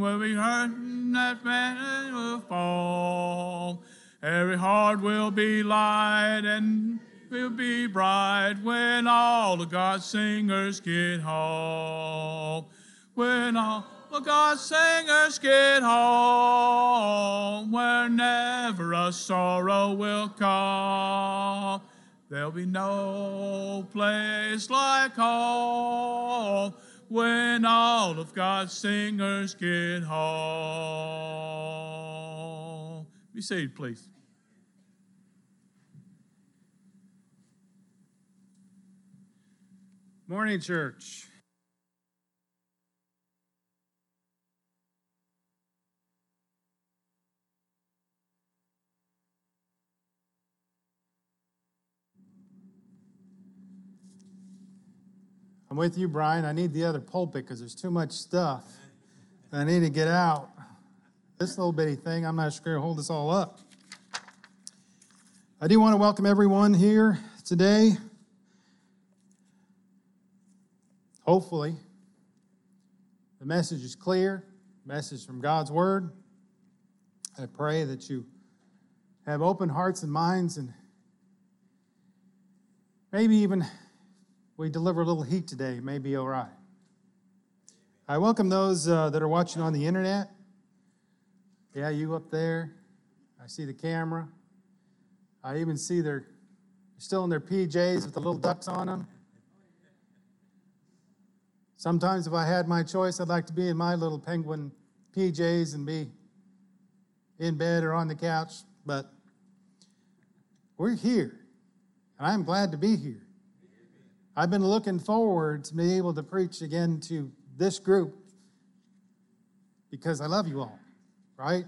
will be hurt and that man will fall. Every heart will be light and will be bright when all the God singers get home. When all the God singers get home, where never a sorrow will come. There'll be no place like home when all of God's singers get home. Be seated, please. Morning, church. I'm with you, Brian. I need the other pulpit because there's too much stuff. I need to get out. This little bitty thing, I'm not sure to hold this all up. I do want to welcome everyone here today. Hopefully, the message is clear, message from God's Word. I pray that you have open hearts and minds and maybe even we deliver a little heat today, may be all right. I welcome those uh, that are watching on the internet. Yeah, you up there. I see the camera. I even see they're still in their PJs with the little ducks on them. Sometimes, if I had my choice, I'd like to be in my little penguin PJs and be in bed or on the couch, but we're here, and I'm glad to be here. I've been looking forward to being able to preach again to this group because I love you all, right?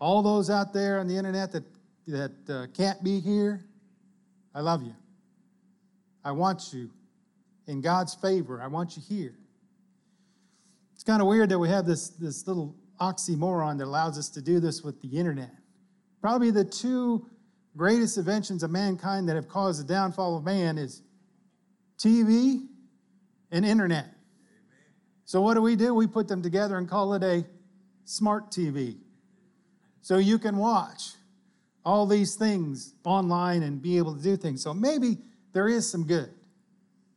All those out there on the internet that, that uh, can't be here, I love you. I want you in God's favor. I want you here. It's kind of weird that we have this, this little oxymoron that allows us to do this with the internet. Probably the two greatest inventions of mankind that have caused the downfall of man is TV and internet. So what do we do? We put them together and call it a smart TV. So you can watch all these things online and be able to do things. So maybe there is some good.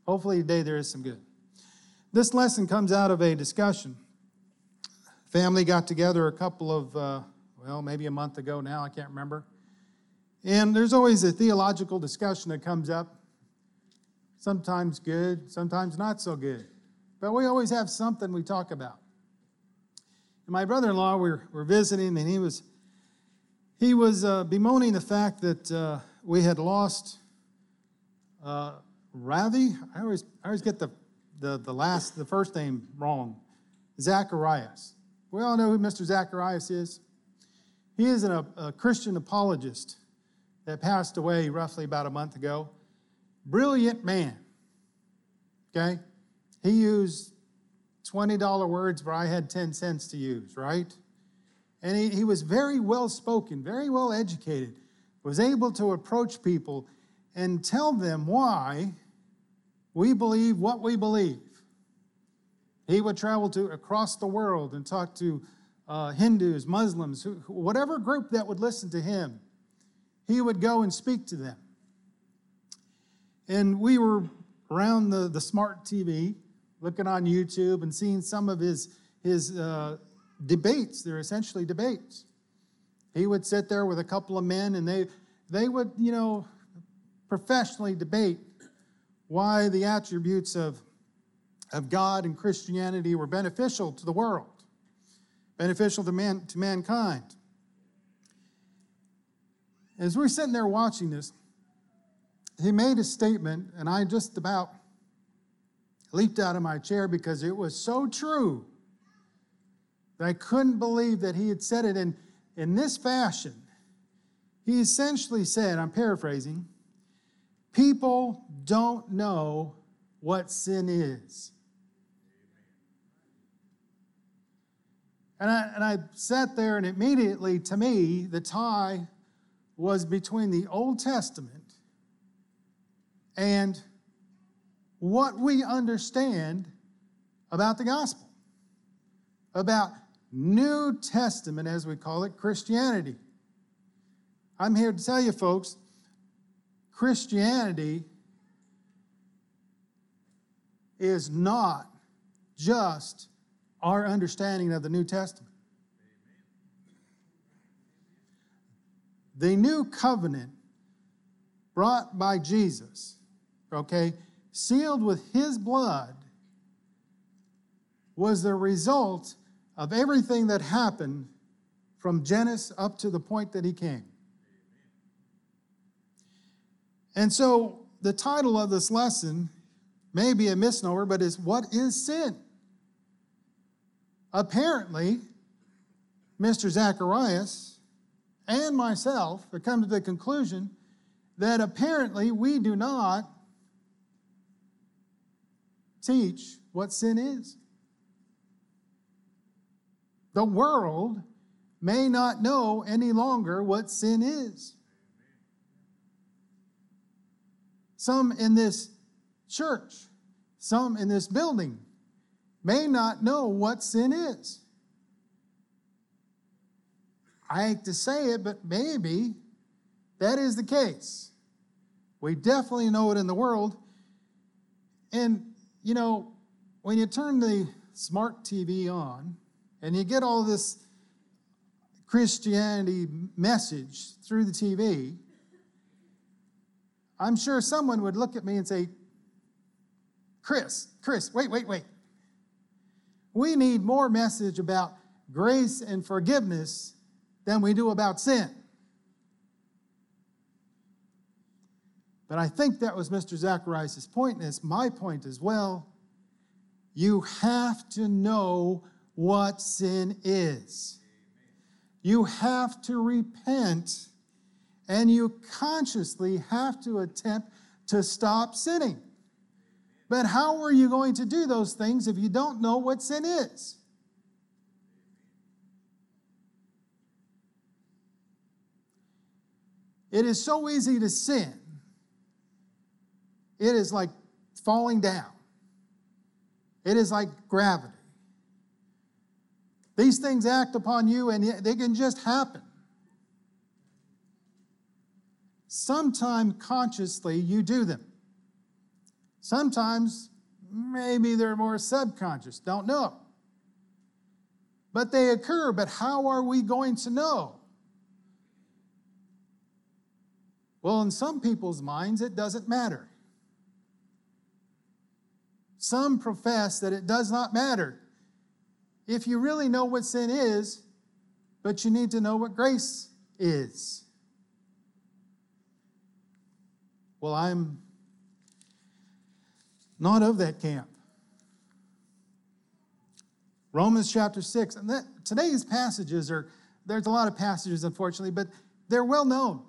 Hopefully, today there is some good. This lesson comes out of a discussion. Family got together a couple of, uh, well, maybe a month ago now, I can't remember. And there's always a theological discussion that comes up. Sometimes good, sometimes not so good. But we always have something we talk about. And my brother in law, we were, visiting, and he was, he was uh, bemoaning the fact that uh, we had lost. Uh, Ravi, I always, I always get the, the, the last, the first name wrong. Zacharias. We all know who Mr. Zacharias is. He is an, a Christian apologist that passed away roughly about a month ago. Brilliant man. Okay? He used $20 words where I had 10 cents to use, right? And he, he was very well spoken, very well educated, was able to approach people and tell them why we believe what we believe. He would travel to across the world and talk to uh, Hindus, Muslims, who, whatever group that would listen to him. He would go and speak to them. And we were around the, the smart TV, looking on YouTube and seeing some of his, his uh, debates. They're essentially debates. He would sit there with a couple of men and they, they would, you know, professionally debate why the attributes of, of God and Christianity were beneficial to the world, beneficial to, man, to mankind. As we're sitting there watching this, he made a statement, and I just about leaped out of my chair because it was so true that I couldn't believe that he had said it in, in this fashion. He essentially said, I'm paraphrasing, People don't know what sin is. And I, and I sat there, and immediately to me, the tie was between the Old Testament and what we understand about the gospel, about New Testament, as we call it, Christianity. I'm here to tell you, folks, Christianity is not just our understanding of the New Testament. The new covenant brought by Jesus, okay, sealed with his blood, was the result of everything that happened from Genesis up to the point that he came. And so the title of this lesson may be a misnomer, but is What is Sin? Apparently, Mr. Zacharias and myself have come to the conclusion that apparently we do not teach what sin is. The world may not know any longer what sin is. Some in this church, some in this building may not know what sin is. I hate to say it, but maybe that is the case. We definitely know it in the world. And, you know, when you turn the smart TV on and you get all this Christianity message through the TV, I'm sure someone would look at me and say, Chris, Chris, wait, wait, wait. We need more message about grace and forgiveness than we do about sin. But I think that was Mr. Zacharias' point, and it's my point as well. You have to know what sin is. You have to repent and you consciously have to attempt to stop sinning. But how are you going to do those things if you don't know what sin is? It is so easy to sin. It is like falling down. It is like gravity. These things act upon you and they can just happen. Sometime consciously you do them. Sometimes maybe they're more subconscious, don't know. But they occur, but how are we going to know? Well, in some people's minds, it doesn't matter. Some profess that it does not matter. If you really know what sin is, but you need to know what grace is. Well, I'm not of that camp. Romans chapter 6, and that, today's passages are, there's a lot of passages, unfortunately, but they're well known,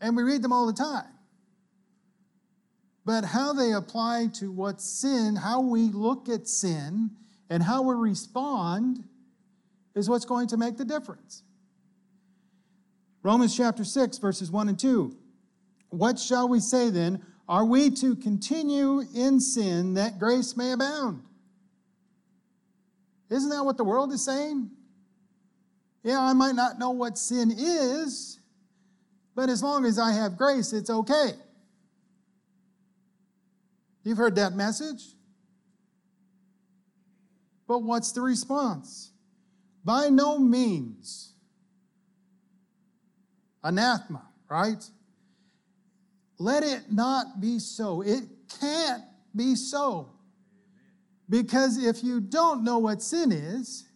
and we read them all the time. But how they apply to what sin, how we look at sin, and how we respond is what's going to make the difference. Romans chapter 6, verses 1 and 2. What shall we say then? Are we to continue in sin that grace may abound? Isn't that what the world is saying? Yeah, I might not know what sin is, but as long as I have grace, it's okay. You've heard that message. But what's the response? By no means. Anathema, right? Let it not be so. It can't be so. Because if you don't know what sin is,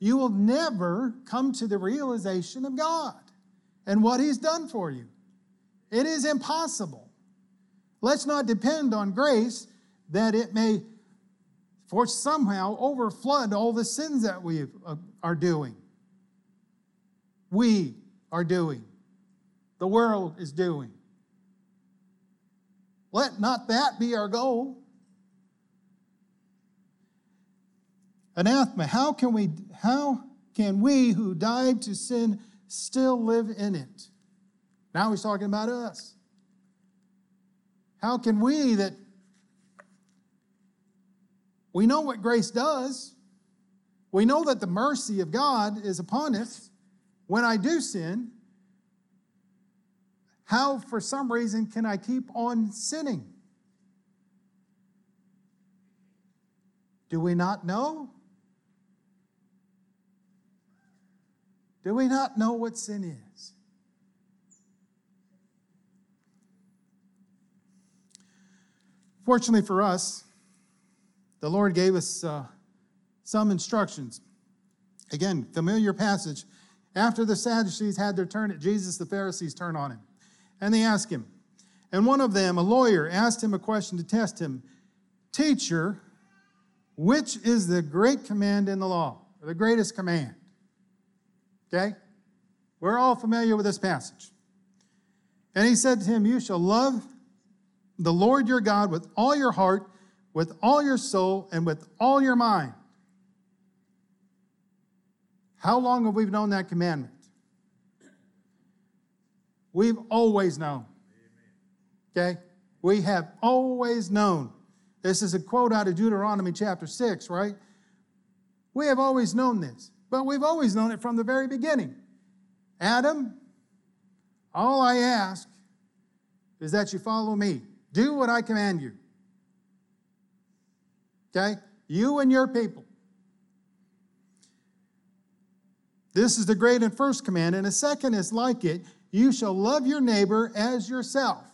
you will never come to the realization of God and what He's done for you. It is impossible. Let's not depend on grace that it may, for somehow, overflood all the sins that we uh, are doing. We are doing. The world is doing. Let not that be our goal. Anathema, how can we how can we who died to sin still live in it? Now he's talking about us. How can we that we know what grace does? We know that the mercy of God is upon us when I do sin. How, for some reason, can I keep on sinning? Do we not know? Do we not know what sin is? Fortunately for us, the Lord gave us uh, some instructions. Again, familiar passage. After the Sadducees had their turn at Jesus, the Pharisees turn on him. And they ask him. And one of them, a lawyer, asked him a question to test him Teacher, which is the great command in the law, or the greatest command? Okay? We're all familiar with this passage. And he said to him, You shall love the Lord your God with all your heart, with all your soul, and with all your mind. How long have we known that commandment? We've always known. Okay? We have always known. This is a quote out of Deuteronomy chapter 6, right? We have always known this, but we've always known it from the very beginning. Adam, all I ask is that you follow me. Do what I command you. Okay? You and your people. This is the great and first command, and a second is like it you shall love your neighbor as yourself.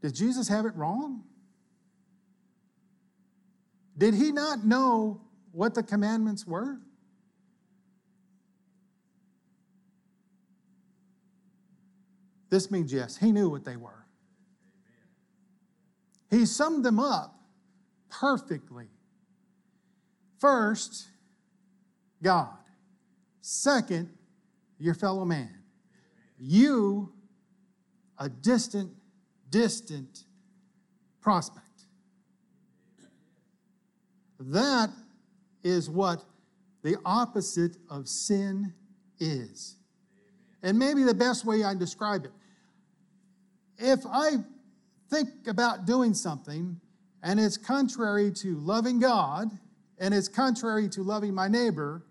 Did Jesus have it wrong? Did he not know what the commandments were? This means yes, he knew what they were. He summed them up perfectly. First, God. Second, your fellow man. You, a distant, distant prospect. That is what the opposite of sin is. And maybe the best way I describe it if I think about doing something and it's contrary to loving God and it's contrary to loving my neighbor,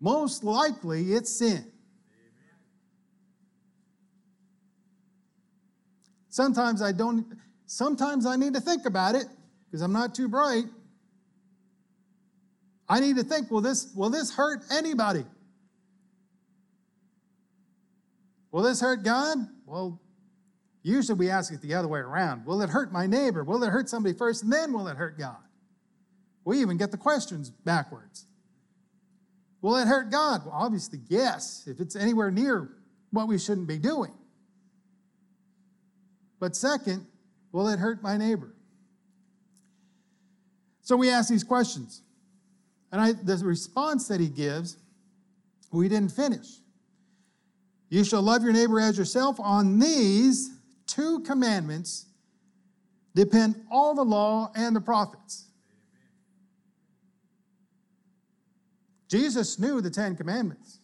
most likely it's sin. Sometimes I don't, sometimes I need to think about it because I'm not too bright. I need to think, will this, will this hurt anybody? Will this hurt God? Well, Usually we ask it the other way around. Will it hurt my neighbor? Will it hurt somebody first and then will it hurt God? We even get the questions backwards. Will it hurt God? Well, obviously, yes, if it's anywhere near what we shouldn't be doing. But second, will it hurt my neighbor? So we ask these questions. And I, the response that he gives, we didn't finish. You shall love your neighbor as yourself. On these two commandments depend all the law and the prophets. Jesus knew the Ten Commandments.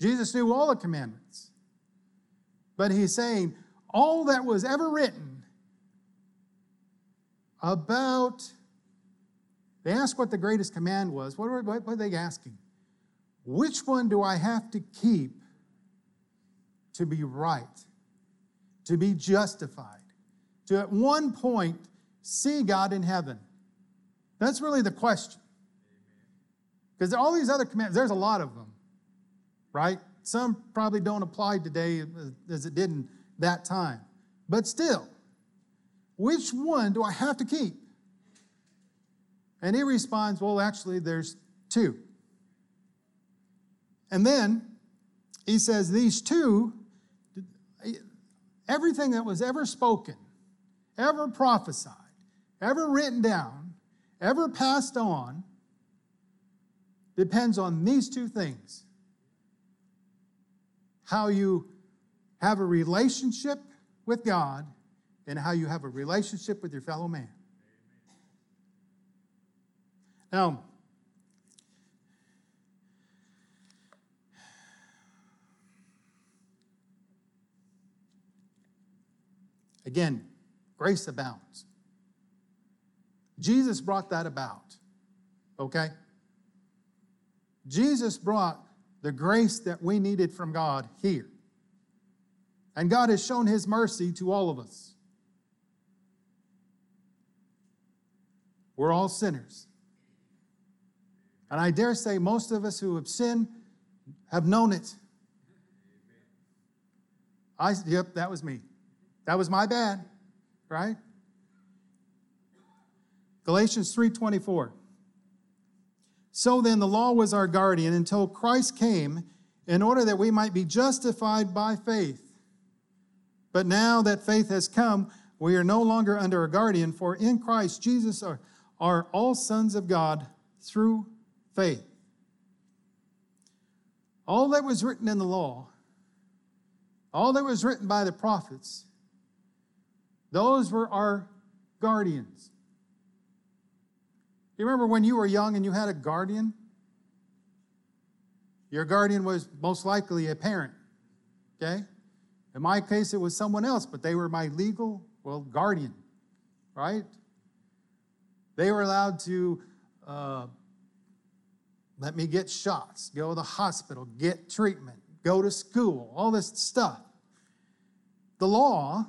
Jesus knew all the commandments. But he's saying all that was ever written about, they asked what the greatest command was. What were, what were they asking? Which one do I have to keep to be right? to be justified, to at one point see God in heaven? That's really the question. Because all these other commands, there's a lot of them, right? Some probably don't apply today as it did in that time. But still, which one do I have to keep? And he responds, Well, actually, there's two. And then he says, These two everything that was ever spoken, ever prophesied, ever written down, ever passed on, depends on these two things how you have a relationship with God and how you have a relationship with your fellow man. Now, Again, grace abounds. Jesus brought that about. Okay? Jesus brought the grace that we needed from God here. And God has shown his mercy to all of us. We're all sinners. And I dare say most of us who have sinned have known it. I, yep, that was me. That was my bad, right? Galatians 3:24. So then the law was our guardian until Christ came in order that we might be justified by faith. But now that faith has come, we are no longer under a guardian, for in Christ Jesus are, are all sons of God through faith. All that was written in the law, all that was written by the prophets, those were our guardians. You remember when you were young and you had a guardian? Your guardian was most likely a parent, okay? In my case, it was someone else, but they were my legal, well, guardian, right? They were allowed to uh, let me get shots, go to the hospital, get treatment, go to school, all this stuff. The law,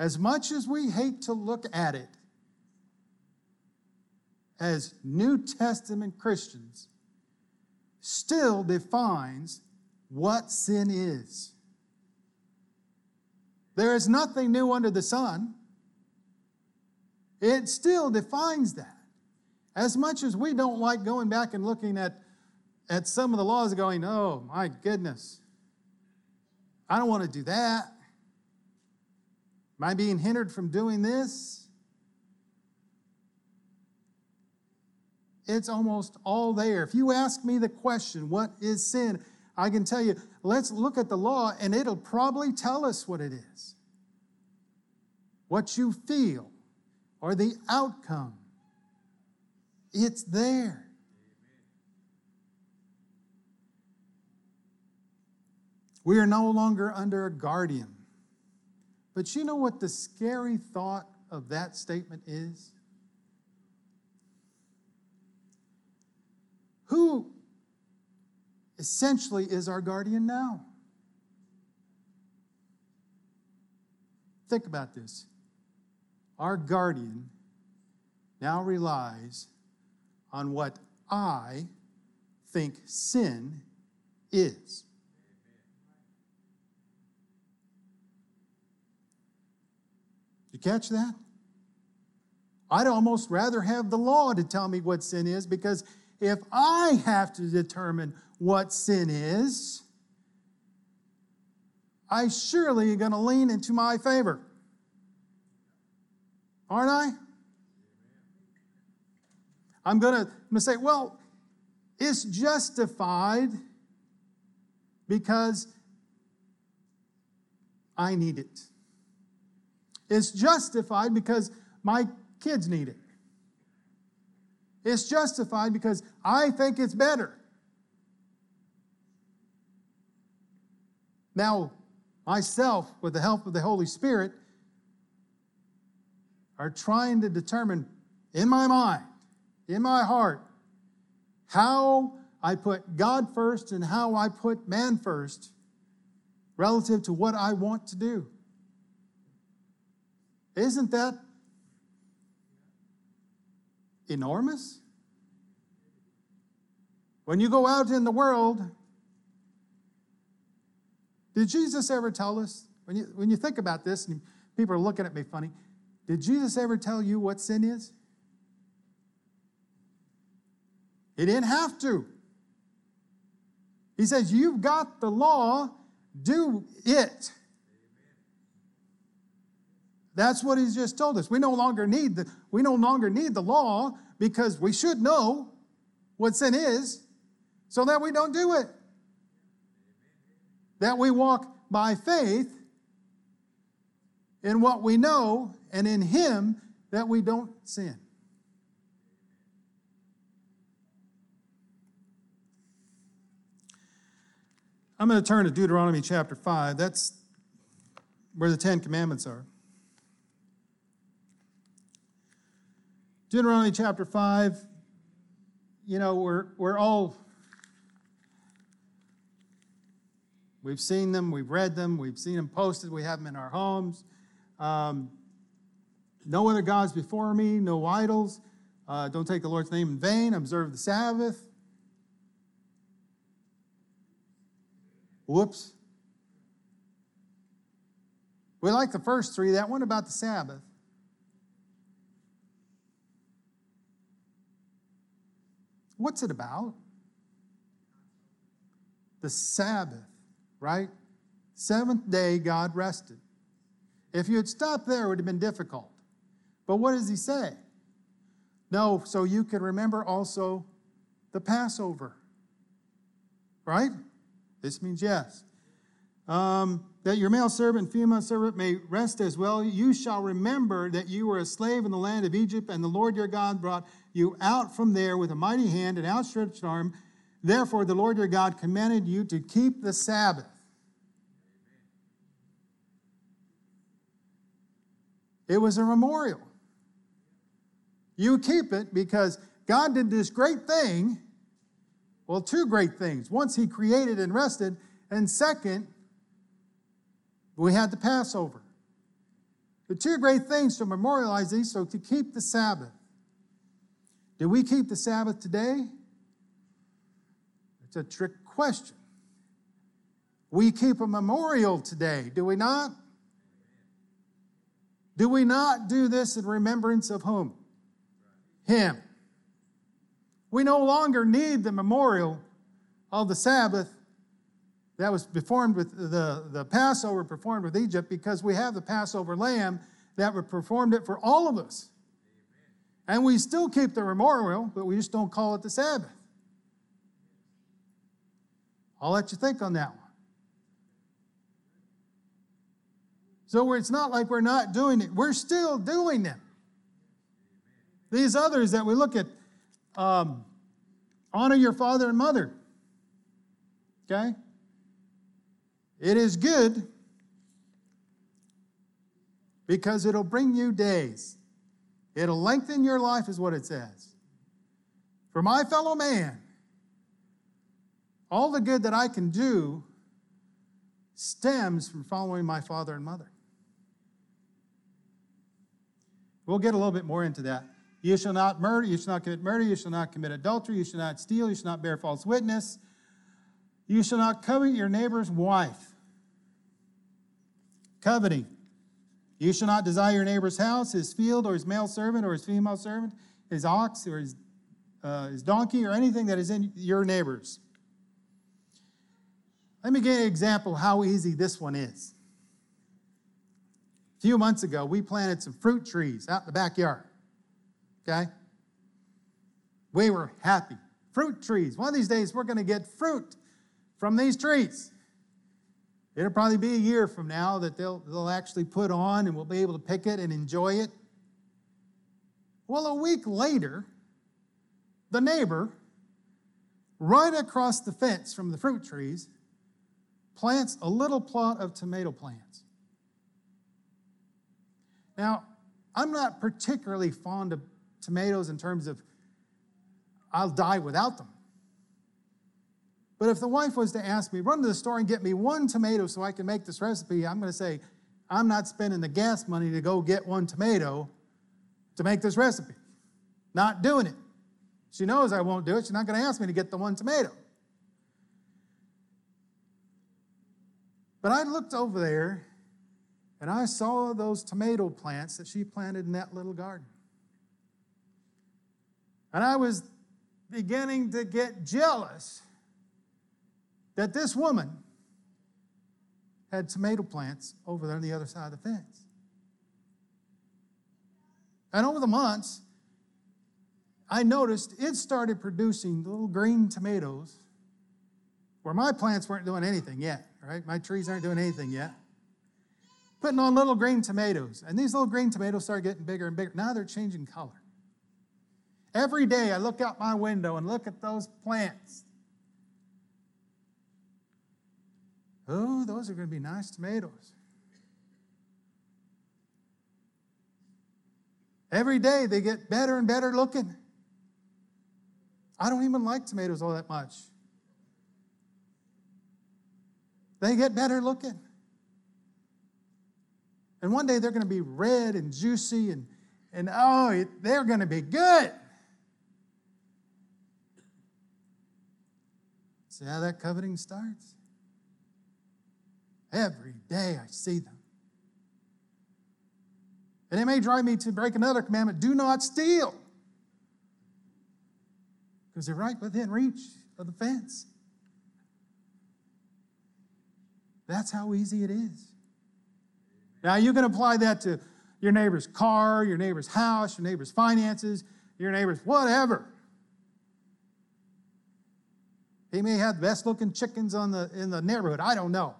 as much as we hate to look at it, as New Testament Christians, still defines what sin is. There is nothing new under the sun. It still defines that. As much as we don't like going back and looking at, at some of the laws going, oh my goodness, I don't want to do that. Am I being hindered from doing this? It's almost all there. If you ask me the question, what is sin? I can tell you, let's look at the law and it'll probably tell us what it is. What you feel or the outcome. It's there. We are no longer under a guardian. But you know what the scary thought of that statement is? Who essentially is our guardian now? Think about this. Our guardian now relies on what I think sin is. You catch that? I'd almost rather have the law to tell me what sin is because if I have to determine what sin is, I surely am going to lean into my favor. Aren't I? I'm going to, I'm going to say, well, it's justified because I need it. It's justified because my kids need it. It's justified because I think it's better. Now, myself, with the help of the Holy Spirit, are trying to determine in my mind, in my heart, how I put God first and how I put man first relative to what I want to do. Isn't that enormous? When you go out in the world, did Jesus ever tell us, when you, when you think about this, and people are looking at me funny, did Jesus ever tell you what sin is? He didn't have to. He says, You've got the law, do it. That's what he's just told us. We no longer need the, we no longer need the law because we should know what sin is so that we don't do it. That we walk by faith in what we know and in him that we don't sin. I'm going to turn to Deuteronomy chapter 5. That's where the Ten Commandments are. Deuteronomy chapter 5, you know, we're, we're all, we've seen them, we've read them, we've seen them posted, we have them in our homes. Um, no other gods before me, no idols. Uh, don't take the Lord's name in vain. Observe the Sabbath. Whoops. We like the first three. That one about the Sabbath. What's it about? The Sabbath, right? Seventh day, God rested. If you had stopped there, it would have been difficult. But what does he say? No, so you can remember also the Passover. Right? This means yes. Um, that your male servant female servant may rest as well. You shall remember that you were a slave in the land of Egypt, and the Lord your God brought you out from there with a mighty hand and outstretched arm. Therefore, the Lord your God commanded you to keep the Sabbath. It was a memorial. You keep it because God did this great thing. Well, two great things. Once, He created and rested, and second, we had the Passover. The two great things to memorialize these, so to keep the Sabbath. Do we keep the Sabbath today? It's a trick question. We keep a memorial today, do we not? Do we not do this in remembrance of whom? Him. We no longer need the memorial of the Sabbath that was performed with the, the Passover performed with Egypt because we have the Passover lamb that performed it for all of us. And we still keep the memorial, but we just don't call it the Sabbath. I'll let you think on that one. So it's not like we're not doing it, we're still doing them. These others that we look at um, honor your father and mother. Okay? It is good because it'll bring you days. It'll lengthen your life, is what it says. For my fellow man, all the good that I can do stems from following my father and mother. We'll get a little bit more into that. You shall not murder, you shall not commit murder, you shall not commit adultery, you shall not steal, you shall not bear false witness, you shall not covet your neighbor's wife. Coveting. You shall not desire your neighbor's house, his field, or his male servant, or his female servant, his ox, or his, uh, his donkey, or anything that is in your neighbor's. Let me give you an example how easy this one is. A few months ago, we planted some fruit trees out in the backyard. Okay? We were happy. Fruit trees. One of these days, we're going to get fruit from these trees. It'll probably be a year from now that they'll, they'll actually put on and we'll be able to pick it and enjoy it. Well, a week later, the neighbor, right across the fence from the fruit trees, plants a little plot of tomato plants. Now, I'm not particularly fond of tomatoes in terms of I'll die without them. But if the wife was to ask me, run to the store and get me one tomato so I can make this recipe, I'm going to say, I'm not spending the gas money to go get one tomato to make this recipe. Not doing it. She knows I won't do it. She's not going to ask me to get the one tomato. But I looked over there and I saw those tomato plants that she planted in that little garden. And I was beginning to get jealous that this woman had tomato plants over there on the other side of the fence. And over the months, I noticed it started producing little green tomatoes where my plants weren't doing anything yet, right? My trees aren't doing anything yet putting on little green tomatoes. And these little green tomatoes started getting bigger and bigger. Now they're changing color. Every day I look out my window and look at those plants. Oh, those are going to be nice tomatoes. Every day they get better and better looking. I don't even like tomatoes all that much. They get better looking. And one day they're going to be red and juicy and, and oh, they're going to be good. See how that coveting starts? Every day I see them. And it may drive me to break another commandment do not steal. Because they're right within reach of the fence. That's how easy it is. Now, you can apply that to your neighbor's car, your neighbor's house, your neighbor's finances, your neighbor's whatever. He may have the best looking chickens on the, in the neighborhood. I don't know.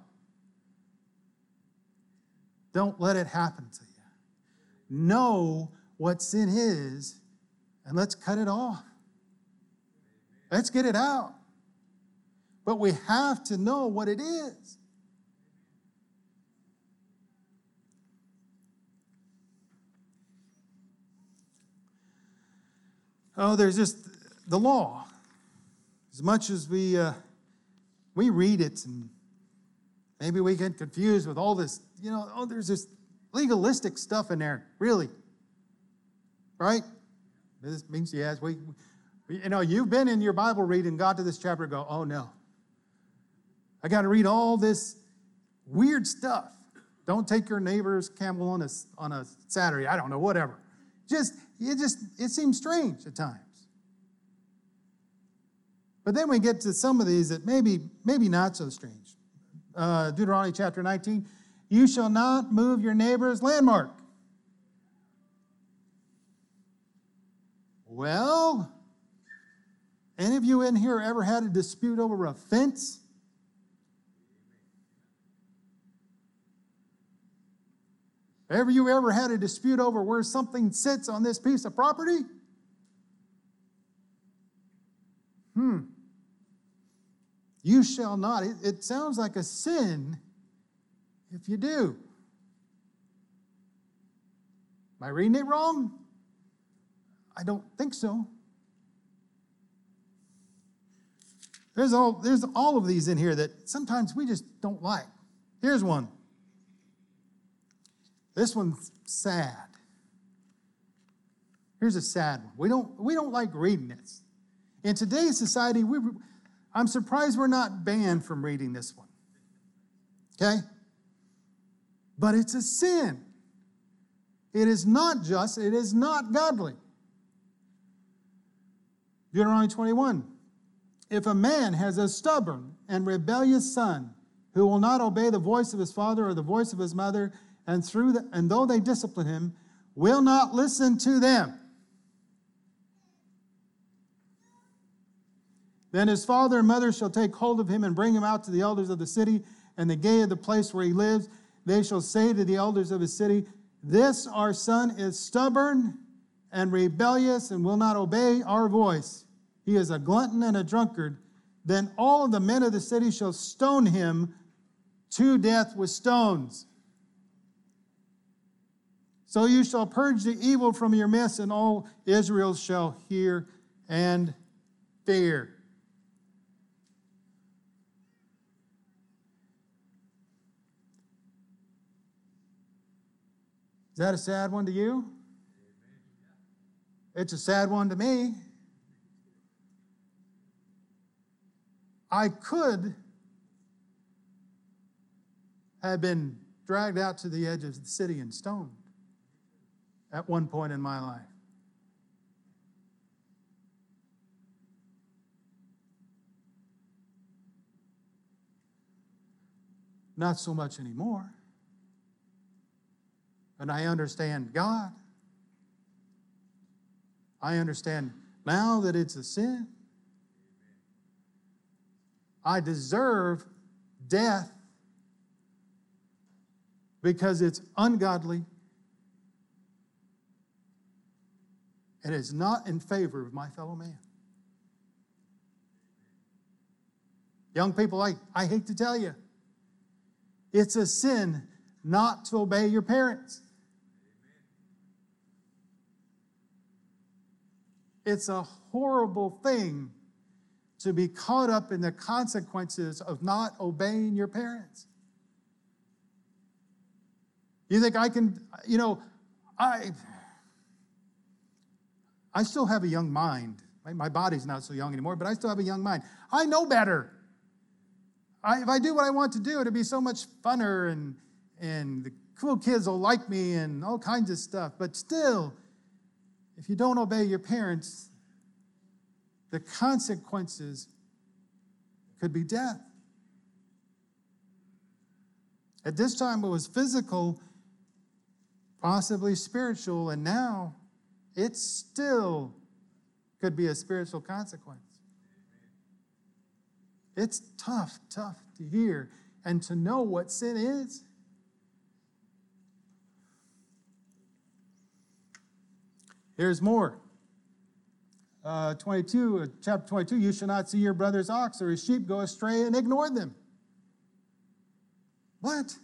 Don't let it happen to you. Know what sin is and let's cut it off. Let's get it out. But we have to know what it is. Oh, there's just the law. As much as we uh, we read it and maybe we get confused with all this, you know, oh, there's this legalistic stuff in there, really. Right? This means yes. We, we you know, you've been in your Bible reading, got to this chapter, go, oh no. I got to read all this weird stuff. Don't take your neighbor's camel on a, on a Saturday. I don't know, whatever. Just it just it seems strange at times. But then we get to some of these that maybe maybe not so strange. Uh, Deuteronomy chapter 19, you shall not move your neighbor's landmark. Well, any of you in here ever had a dispute over a fence? Ever you ever had a dispute over where something sits on this piece of property? Hmm. You shall not. It, it sounds like a sin if you do. Am I reading it wrong? I don't think so. There's all, there's all of these in here that sometimes we just don't like. Here's one. This one's sad. Here's a sad one. We don't, we don't like reading this. In today's society, we, I'm surprised we're not banned from reading this one. Okay? But it's a sin. It is not just, it is not godly. Deuteronomy 21. If a man has a stubborn and rebellious son who will not obey the voice of his father or the voice of his mother, and through the, and though they discipline him, will not listen to them. Then his father and mother shall take hold of him and bring him out to the elders of the city and the gate of the place where he lives. They shall say to the elders of his city, This our son is stubborn and rebellious and will not obey our voice. He is a glutton and a drunkard. Then all of the men of the city shall stone him to death with stones. So you shall purge the evil from your midst, and all Israel shall hear and fear. That a sad one to you? It's a sad one to me. I could have been dragged out to the edge of the city and stoned at one point in my life. Not so much anymore. And I understand God. I understand now that it's a sin. I deserve death because it's ungodly and is not in favor of my fellow man. Young people, I, I hate to tell you, it's a sin not to obey your parents. It's a horrible thing to be caught up in the consequences of not obeying your parents. You think I can, you know, I I still have a young mind. My body's not so young anymore, but I still have a young mind. I know better. I, if I do what I want to do, it'll be so much funner and, and the cool kids will like me and all kinds of stuff. But still, if you don't obey your parents, the consequences could be death. At this time, it was physical, possibly spiritual, and now it still could be a spiritual consequence. It's tough, tough to hear and to know what sin is. Here's more. Uh, 22, uh, chapter 22, you shall not see your brother's ox or his sheep go astray and ignore them. What?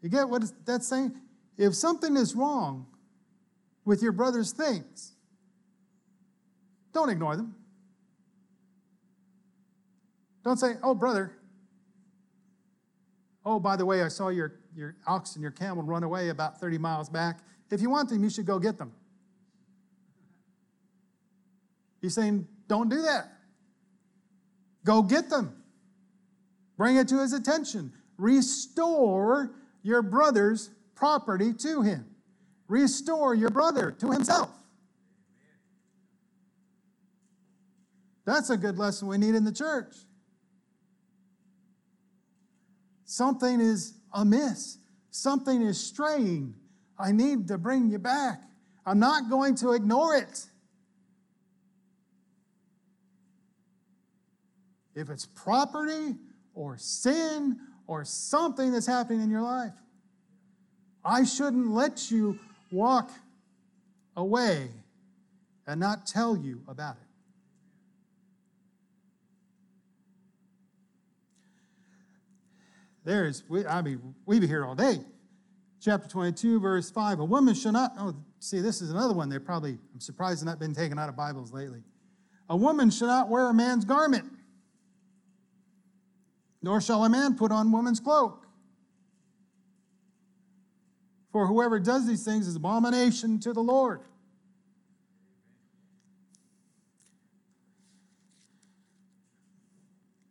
You get what that's saying? If something is wrong with your brother's things, don't ignore them. Don't say, oh, brother, oh, by the way, I saw your, your ox and your camel run away about 30 miles back. If you want them, you should go get them. He's saying, don't do that. Go get them. Bring it to his attention. Restore your brother's property to him. Restore your brother to himself. That's a good lesson we need in the church. Something is amiss, something is straying. I need to bring you back. I'm not going to ignore it. If it's property or sin or something that's happening in your life, I shouldn't let you walk away and not tell you about it. There's, I mean, we'd be here all day. Chapter 22, verse 5. A woman shall not, oh, see, this is another one They're probably, I'm surprised it's not been taken out of Bibles lately. A woman shall not wear a man's garment, nor shall a man put on woman's cloak. For whoever does these things is abomination to the Lord.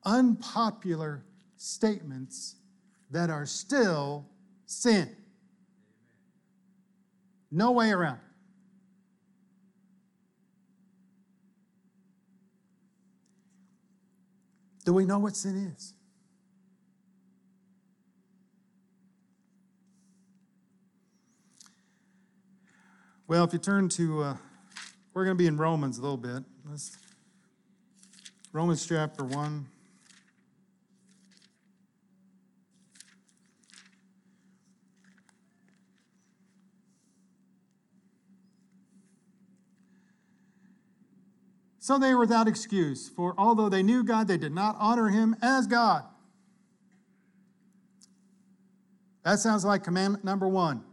Unpopular statements that are still sin. No way around. Do we know what sin is? Well, if you turn to, uh, we're going to be in Romans a little bit. Let's, Romans chapter 1. So they were without excuse, for although they knew God, they did not honor him as God. That sounds like commandment number one.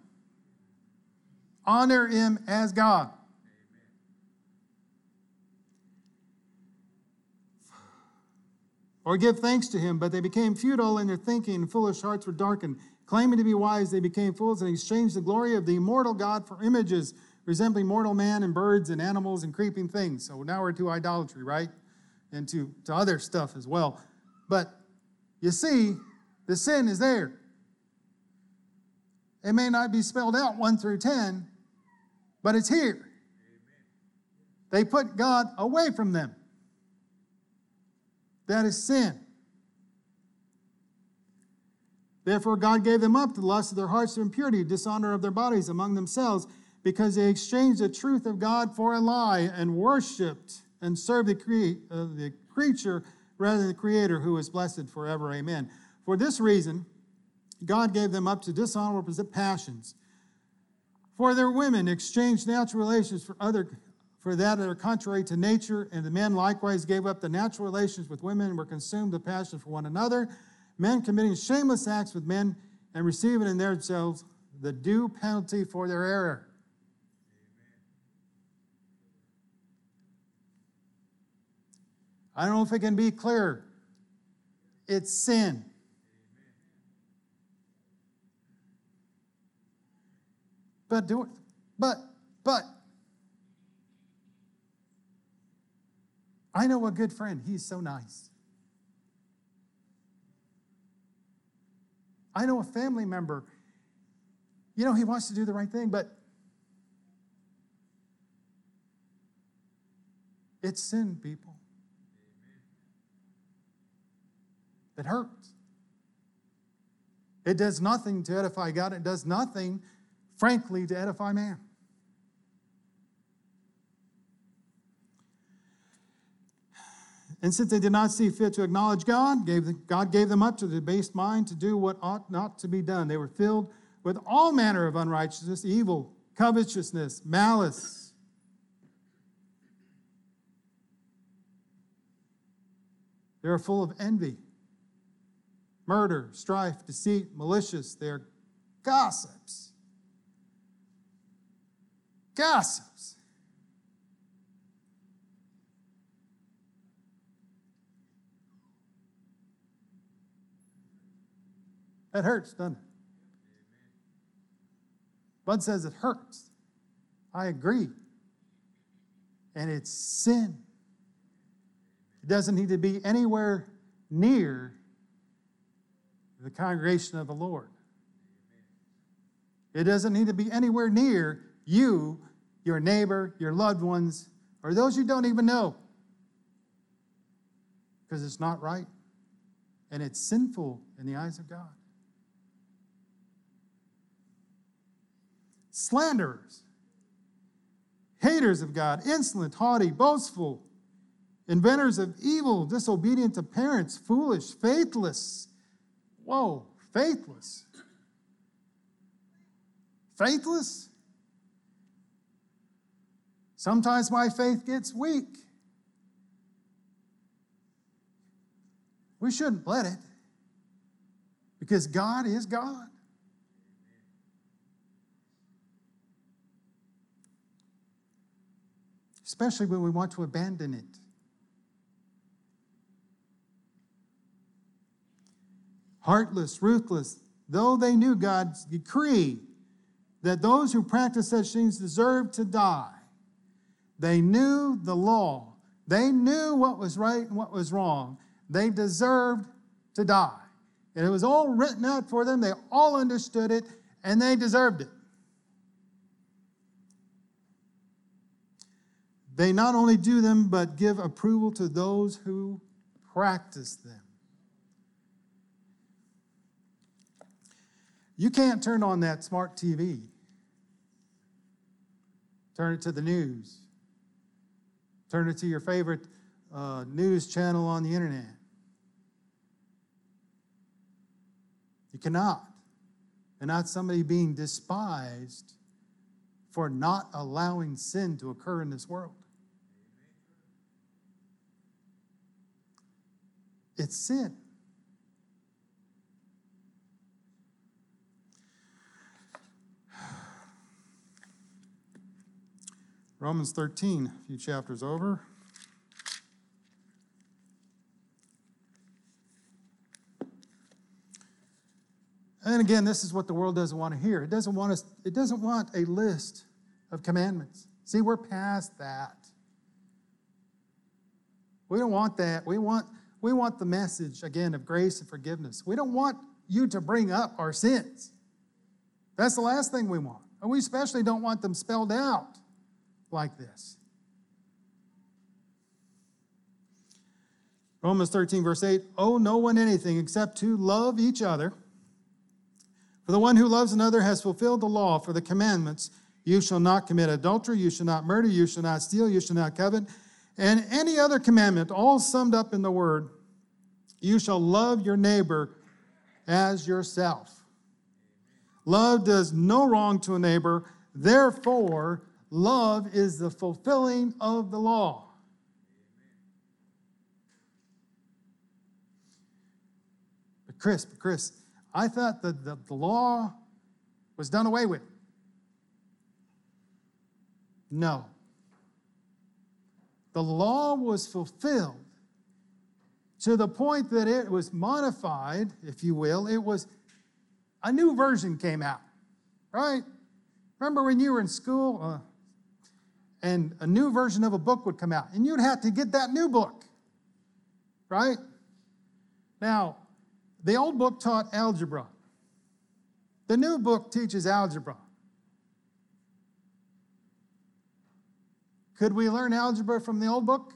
Honor him as God. Or give thanks to him, but they became futile in their thinking, and foolish hearts were darkened. Claiming to be wise, they became fools and exchanged the glory of the immortal God for images resembling mortal man and birds and animals and creeping things. So now we're to idolatry, right? And to, to other stuff as well. But you see, the sin is there. It may not be spelled out 1 through 10, but it's here. They put God away from them. That is sin. Therefore, God gave them up to the lust of their hearts to impurity, dishonor of their bodies among themselves because they exchanged the truth of God for a lie and worshiped and served the, cre- uh, the creature rather than the Creator who is blessed forever. Amen. For this reason, God gave them up to dishonorable passions. For their women exchanged natural relations for other for that are contrary to nature, and the men likewise gave up the natural relations with women and were consumed with passion for one another, men committing shameless acts with men and receiving in themselves the due penalty for their error. I don't know if it can be clearer. It's sin. But do it. But, but, I know a good friend. He's so nice. I know a family member. You know, he wants to do the right thing, but it's sin, people. It hurts. It does nothing to edify God. It does nothing, frankly, to edify man. And since they did not see fit to acknowledge God, gave, God gave them up to the debased mind to do what ought not to be done. They were filled with all manner of unrighteousness, evil, covetousness, malice. They are full of envy, murder, strife, deceit, malicious. They are gossips. Gossips. That hurts, doesn't it? Bud says it hurts. I agree. And it's sin. It doesn't need to be anywhere near the congregation of the Lord. It doesn't need to be anywhere near you, your neighbor, your loved ones, or those you don't even know. Because it's not right. And it's sinful in the eyes of God. slanderers, haters of God, insolent, haughty, boastful, inventors of evil, disobedient to parents, foolish, faithless. Whoa, faithless. Faithless? Sometimes my faith gets weak. We shouldn't let it because God is God. especially when we want to abandon it. Heartless, ruthless, though they knew God's decree that those who practice such things deserve to die, they knew the law. They knew what was right and what was wrong. They deserved to die. And it was all written out for them. They all understood it, and they deserved it. They not only do them, but give approval to those who practice them. You can't turn on that smart TV, turn it to the news, turn it to your favorite uh, news channel on the internet. You cannot. And not somebody being despised for not allowing sin to occur in this world. It's sin. Romans 13, a few chapters over. And again, this is what the world doesn't want to hear. It doesn't want us, it doesn't want a list of commandments. See, we're past that. We don't want that. We want we want the message, again, of grace and forgiveness. We don't want you to bring up our sins. That's the last thing we want. And we especially don't want them spelled out like this. Romans 13, verse 8 Owe no one anything except to love each other. For the one who loves another has fulfilled the law for the commandments. You shall not commit adultery, you shall not murder, you shall not steal, you shall not covet and any other commandment, all summed up in the word, you shall love your neighbor as yourself. Love does no wrong to a neighbor, therefore, love is the fulfilling of the law. But Chris, but Chris, I thought that the, the law was done away with. No. The law was fulfilled to the point that it was modified, if you will. It was a new version came out, right? Remember when you were in school uh, and a new version of a book would come out, and you'd have to get that new book, right? Now, the old book taught algebra, the new book teaches algebra. Could we learn algebra from the old book?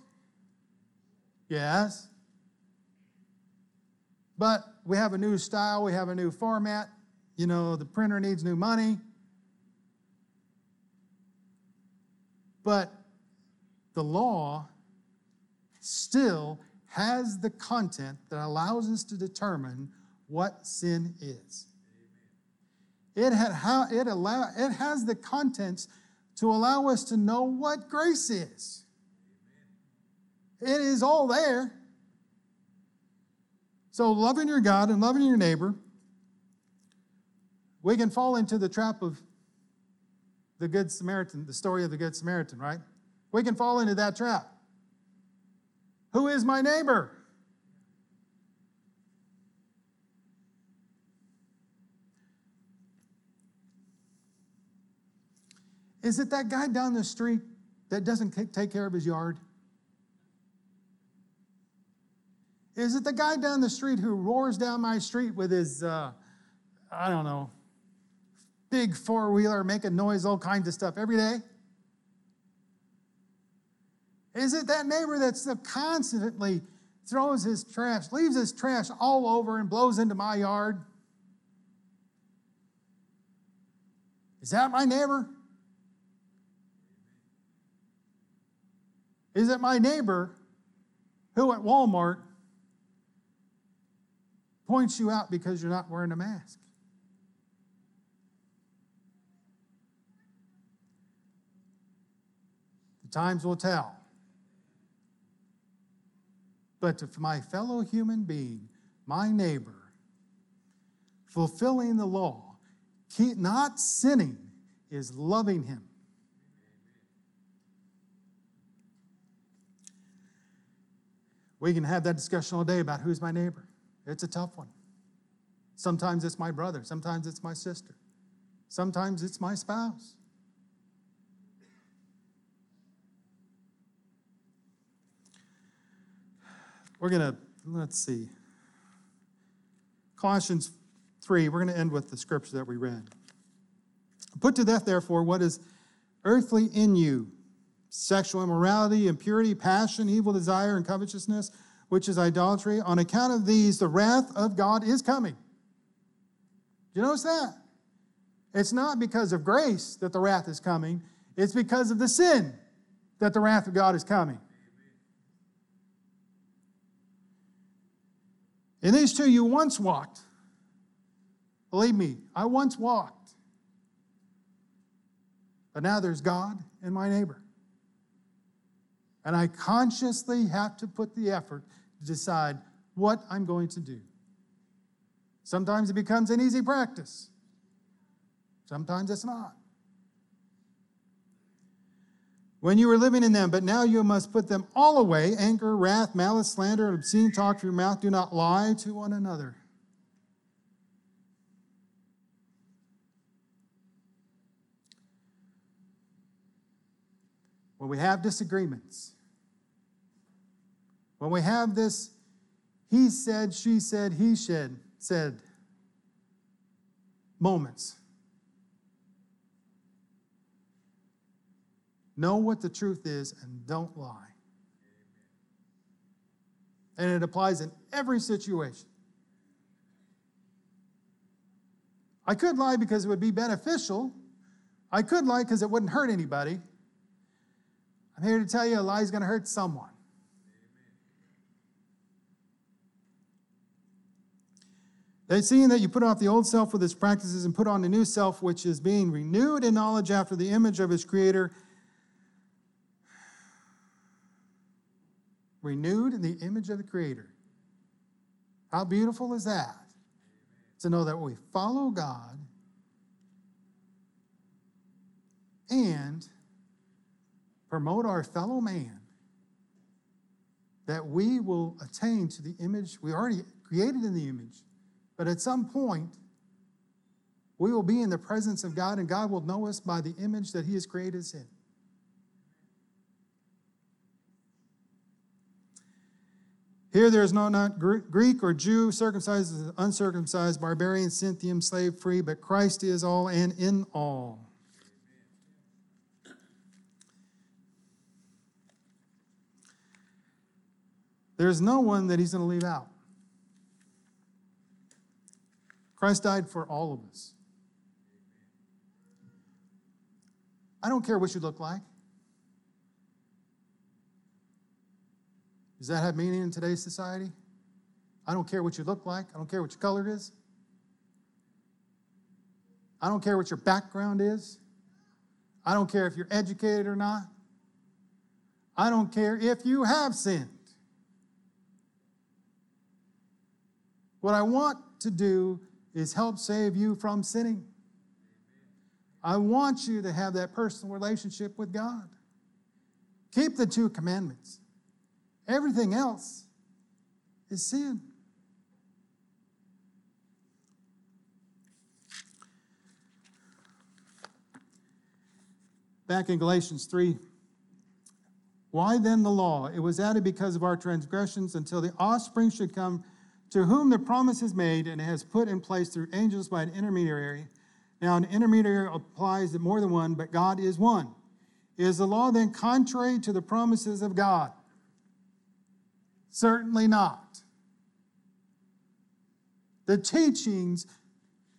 Yes. But we have a new style, we have a new format. You know, the printer needs new money. But the law still has the content that allows us to determine what sin is. It, had how, it, allow, it has the contents to allow us to know what grace is. It is all there. So, loving your God and loving your neighbor, we can fall into the trap of the Good Samaritan, the story of the Good Samaritan, right? We can fall into that trap. Who is my neighbor? Is it that guy down the street that doesn't take care of his yard? Is it the guy down the street who roars down my street with his, uh, I don't know, big four wheeler making noise, all kinds of stuff every day? Is it that neighbor that's constantly throws his trash, leaves his trash all over and blows into my yard? Is that my neighbor? Is it my neighbor who at Walmart points you out because you're not wearing a mask? Times will tell. But to my fellow human being, my neighbor, fulfilling the law, not sinning, is loving him. We can have that discussion all day about who's my neighbor. It's a tough one. Sometimes it's my brother, sometimes it's my sister, sometimes it's my spouse. We're going to, let's see. Colossians 3, we're going to end with the scripture that we read. Put to death, therefore, what is earthly in you sexual immorality, impurity, passion, evil desire, and covetousness, which is idolatry. On account of these, the wrath of God is coming. Do you notice that? It's not because of grace that the wrath is coming, it's because of the sin that the wrath of God is coming. In these two, you once walked. Believe me, I once walked. But now there's God and my neighbor. And I consciously have to put the effort to decide what I'm going to do. Sometimes it becomes an easy practice, sometimes it's not. When you were living in them, but now you must put them all away anger, wrath, malice, slander, obscene talk from your mouth. Do not lie to one another. When we have disagreements, when we have this, he said, she said, he said, said moments. Know what the truth is and don't lie. And it applies in every situation. I could lie because it would be beneficial. I could lie because it wouldn't hurt anybody. I'm here to tell you a lie is going to hurt someone. They seeing that you put off the old self with its practices and put on the new self, which is being renewed in knowledge after the image of his creator. Renewed in the image of the creator. How beautiful is that? To know that we follow God and promote our fellow man that we will attain to the image we already created in the image. But at some point, we will be in the presence of God, and God will know us by the image that He has created us in. Here there is no not Greek or Jew, circumcised, uncircumcised, barbarian, Scythian, slave free, but Christ is all and in all. There's no one that he's going to leave out. Christ died for all of us. I don't care what you look like. Does that have meaning in today's society? I don't care what you look like. I don't care what your color is. I don't care what your background is. I don't care if you're educated or not. I don't care if you have sinned. What I want to do is help save you from sinning. I want you to have that personal relationship with God. Keep the two commandments. Everything else is sin. Back in Galatians 3, why then the law? It was added because of our transgressions until the offspring should come to whom the promise is made and has put in place through angels by an intermediary. Now, an intermediary applies to more than one, but God is one. Is the law then contrary to the promises of God? Certainly not. The teachings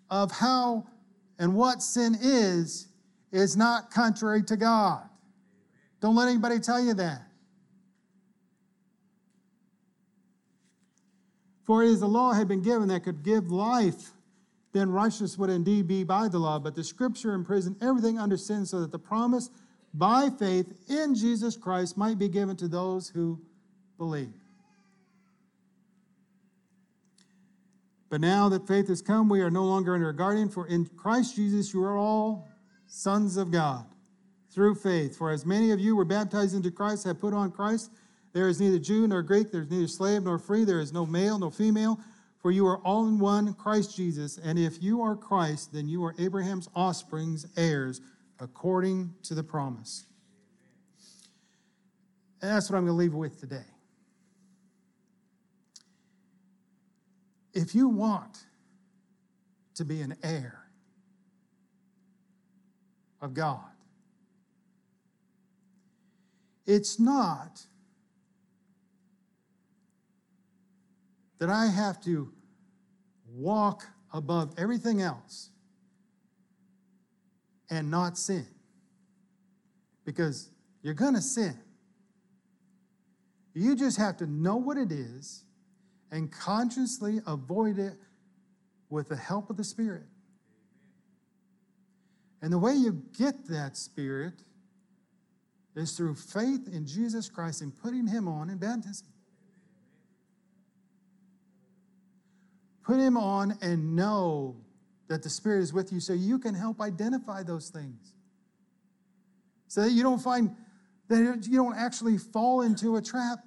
of how and what sin is is not contrary to God. Don't let anybody tell you that. For it is the law had been given that could give life, then righteousness would indeed be by the law. But the scripture imprisoned everything under sin so that the promise by faith in Jesus Christ might be given to those who believe. But now that faith has come, we are no longer under a guardian, for in Christ Jesus you are all sons of God through faith. For as many of you were baptized into Christ have put on Christ. There is neither Jew nor Greek, there is neither slave nor free, there is no male nor female, for you are all in one, Christ Jesus. And if you are Christ, then you are Abraham's offspring's heirs, according to the promise. And that's what I'm going to leave with today. If you want to be an heir of God, it's not that I have to walk above everything else and not sin. Because you're going to sin. You just have to know what it is and consciously avoid it with the help of the Spirit. And the way you get that Spirit is through faith in Jesus Christ and putting Him on in baptism. Put him on and know that the Spirit is with you so you can help identify those things. So that you don't find that you don't actually fall into a trap.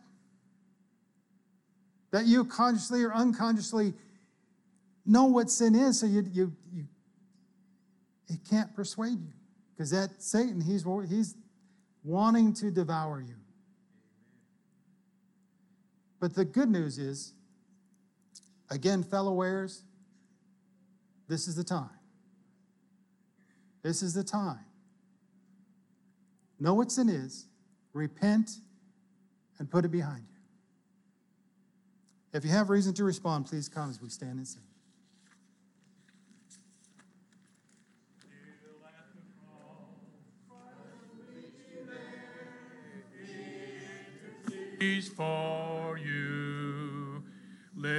That you consciously or unconsciously know what sin is so you, you, you it can't persuade you. Because that Satan, he's, he's wanting to devour you. But the good news is Again, fellow heirs, this is the time. This is the time. Know what sin is, repent, and put it behind you. If you have reason to respond, please come as we stand and sing. Fall.